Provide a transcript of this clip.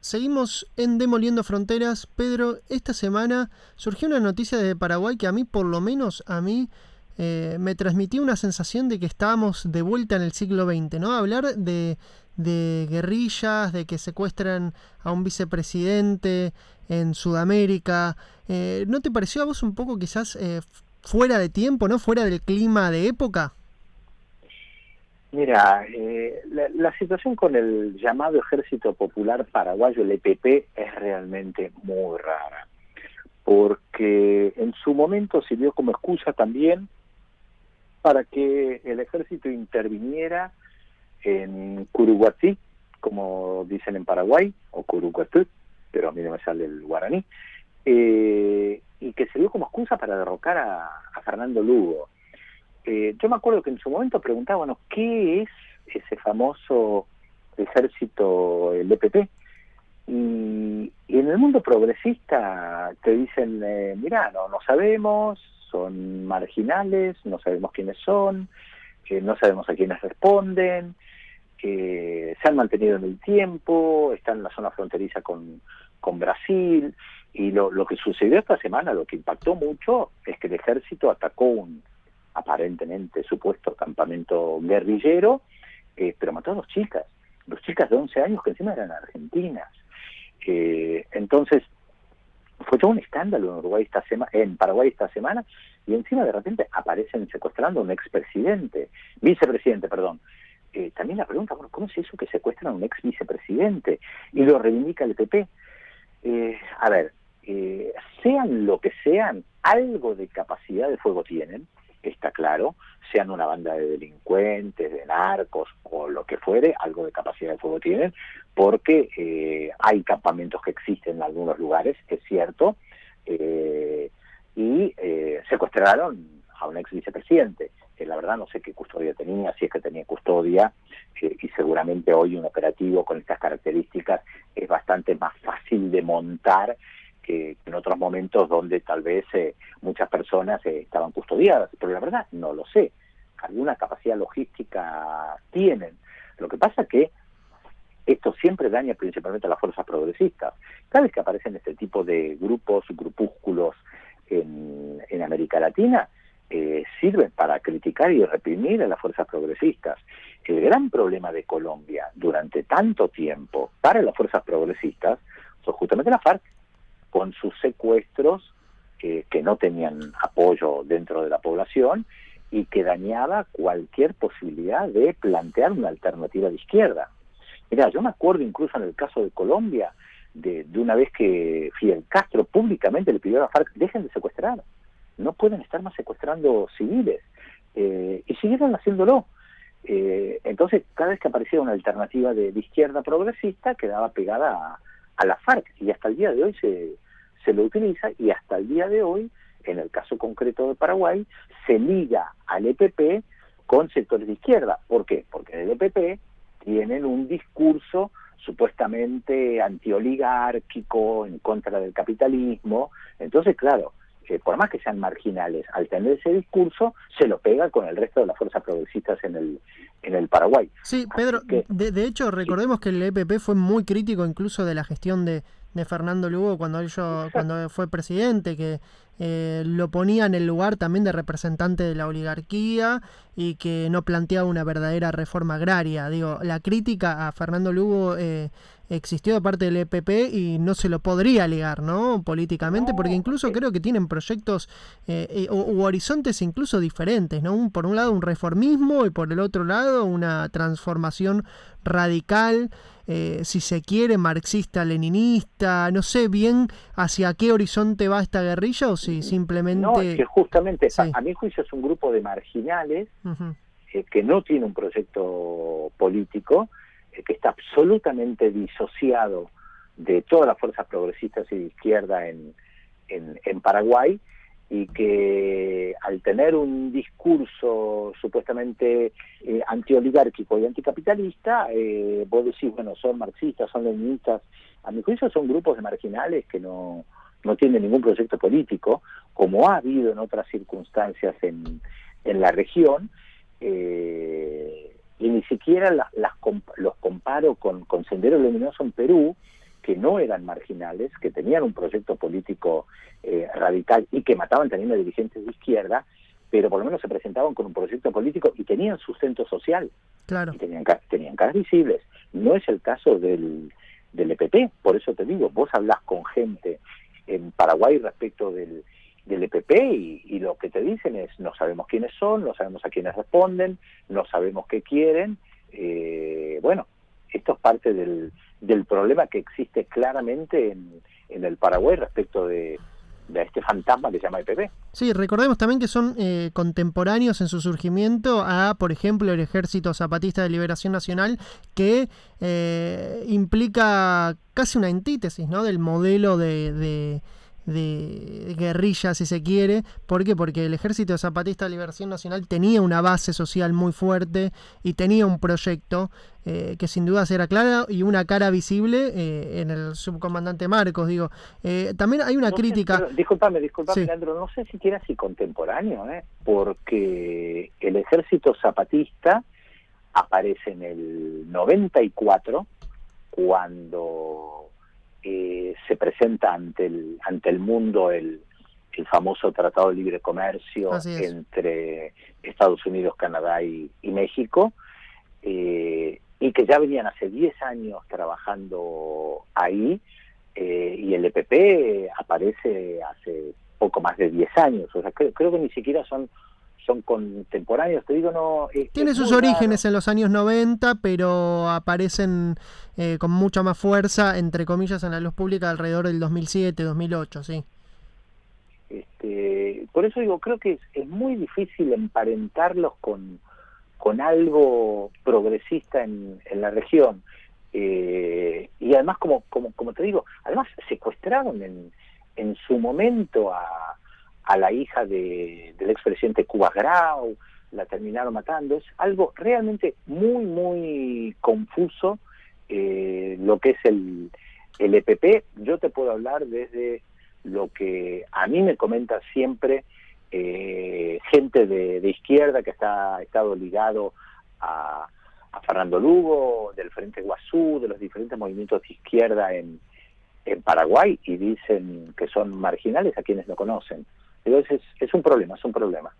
Seguimos en Demoliendo Fronteras. Pedro, esta semana surgió una noticia de Paraguay que a mí, por lo menos a mí, eh, me transmitió una sensación de que estábamos de vuelta en el siglo XX, ¿no? Hablar de, guerrillas, de que secuestran a un vicepresidente en Sudamérica. Eh, ¿No te pareció a vos un poco quizás eh, fuera de tiempo, ¿no? Fuera del clima de época? Mira, eh, la, situación con el llamado Ejército Popular Paraguayo, el EPP, es realmente muy rara, porque en su momento sirvió como excusa también para que el ejército interviniera en Curuguatí, como dicen en Paraguay, o Curuguatú, pero a mí no me sale el guaraní, eh, y que sirvió como excusa para derrocar a Fernando Lugo eh, yo me acuerdo que en su momento preguntaba, bueno, ¿qué es ese famoso ejército, el EPP? Y, en el mundo progresista te dicen, eh, mira, no, no sabemos, son marginales, no sabemos quiénes son, eh, no sabemos a quiénes responden, se han mantenido en el tiempo, están en la zona fronteriza con, con Brasil, y lo, lo que sucedió esta semana, lo que impactó mucho, es que el ejército atacó un, aparentemente supuesto campamento guerrillero, eh, pero mató a dos chicas, dos chicas de 11 años que encima eran argentinas. Eh, entonces, fue todo un escándalo en Uruguay esta semana, en Paraguay esta semana, y encima de repente aparecen secuestrando a un expresidente, vicepresidente, perdón. Eh, también la pregunta, bueno, ¿cómo es eso que secuestran a un ex vicepresidente? Y lo reivindica el PP. a ver, sean lo que sean, algo de capacidad de fuego tienen, está claro, sean una banda de delincuentes, de narcos o lo que fuere, algo de capacidad de fuego tienen, porque eh, hay campamentos que existen en algunos lugares, es cierto, eh, y eh, secuestraron a un ex vicepresidente, que la verdad no sé qué custodia tenía, si es que tenía custodia, y seguramente hoy un operativo con estas características es bastante más fácil de montar en otros momentos donde tal vez eh, muchas personas eh, estaban custodiadas, pero la verdad no lo sé. Alguna capacidad logística tienen. Lo que pasa que esto siempre daña principalmente a las fuerzas progresistas. Cada vez que aparecen este tipo de grupos, grupúsculos en, en América Latina, eh, sirven para criticar y reprimir a las fuerzas progresistas. El gran problema de Colombia durante tanto tiempo para las fuerzas progresistas son justamente las FARC con sus secuestros que no tenían apoyo dentro de la población y que dañaba cualquier posibilidad de plantear una alternativa de izquierda. Mira, yo me acuerdo incluso en el caso de Colombia, de, una vez que Fidel Castro públicamente le pidió a la FARC, dejen de secuestrar, no pueden estar más secuestrando civiles, eh, y siguieron haciéndolo. Eh, entonces, cada vez que aparecía una alternativa de, izquierda progresista, quedaba pegada a, a la FARC y hasta el día de hoy se, se lo utiliza y hasta el día de hoy, en el caso concreto de Paraguay, se liga al EPP con sectores de izquierda. ¿Por qué? Porque el EPP tienen un discurso supuestamente antioligárquico, en contra del capitalismo. Entonces, claro, por más que sean marginales, al tener ese discurso, se lo pega con el resto de las fuerzas progresistas en el, en el Paraguay. Sí, Pedro, de, de, hecho, recordemos que el EPP fue muy crítico incluso de la gestión de, de Fernando Lugo cuando, cuando fue presidente, que eh, lo ponía en el lugar también de representante de la oligarquía y que no planteaba una verdadera reforma agraria. Digo, la crítica a Fernando Lugo eh, existió de parte del EPP y no se lo podría alegar, ¿no? Políticamente, porque incluso eh. creo que tienen proyectos eh, u, horizontes incluso diferentes, ¿no? por un lado un reformismo y por el otro lado una transformación radical, eh, si se quiere, marxista-leninista, no sé bien hacia qué horizonte va esta guerrilla o si simplemente... No, es que justamente, a, mi juicio es un grupo de marginales que no tiene un proyecto político, eh, que está absolutamente disociado de todas las fuerzas progresistas y de izquierda en, en, Paraguay y que al tener un discurso supuestamente eh, antioligárquico y anticapitalista, eh, vos decís, bueno, son marxistas, son leninistas, a mi juicio son grupos de marginales que no, no tienen ningún proyecto político, como ha habido en otras circunstancias en, en la región, eh, y ni siquiera las, los comparo con, con Sendero Luminoso en Perú, que no eran marginales, que tenían un proyecto político eh, radical y que mataban también a dirigentes de izquierda, pero por lo menos se presentaban con un proyecto político y tenían sustento social. Claro. Y tenían, tenían caras visibles. No es el caso del, del EPP, por eso te digo, vos hablas con gente en Paraguay respecto del, del EPP y, y, lo que te dicen es no sabemos quiénes son, no sabemos a quiénes responden, no sabemos qué quieren. Eh, bueno, esto es parte del, del problema que existe claramente en, en el Paraguay respecto de, de este fantasma que se llama EPP. Sí, recordemos también que son eh, contemporáneos en su surgimiento a, por ejemplo, el Ejército Zapatista de Liberación Nacional, que eh, implica casi una antítesis ¿no? del modelo de, de de guerrilla, si se quiere. ¿Por qué? Porque el Ejército Zapatista de Liberación Nacional tenía una base social muy fuerte y tenía un proyecto eh, que sin duda era claro y una cara visible eh, en el subcomandante Marcos. Digo, eh, también hay una no crítica. Sé, pero, disculpame, disculpame, sí. Leandro, no sé si contemporáneo, ¿eh? porque el Ejército Zapatista aparece en el 94 cuando eh, se presenta ante el, ante el mundo el, el famoso Tratado de Libre Comercio entre Estados Unidos, Canadá y, y México, eh, y que ya venían hace 10 años trabajando ahí, eh, y el EPP aparece hace poco más de 10 años, o sea, creo, creo que ni siquiera son son contemporáneos, te digo, no... Tiene sus orígenes en los años 90, pero aparecen eh, con mucha más fuerza, entre comillas, en la luz pública alrededor del 2007, 2008, sí. Este, por eso digo, creo que es, es muy difícil emparentarlos con, con algo progresista en, en la región. Eh, y además, como, como, como te digo, además secuestraron en, en su momento a a la hija de, del expresidente Cuba Grau, la terminaron matando. Es algo realmente muy, muy confuso eh, lo que es el, el EPP. Yo te puedo hablar desde lo que a mí me comenta siempre eh, gente de, izquierda que está, estado ligado a, a Fernando Lugo, del Frente Guazú, de los diferentes movimientos de izquierda en, en Paraguay y dicen que son marginales a quienes lo conocen. Entonces es, es un problema, es un problema.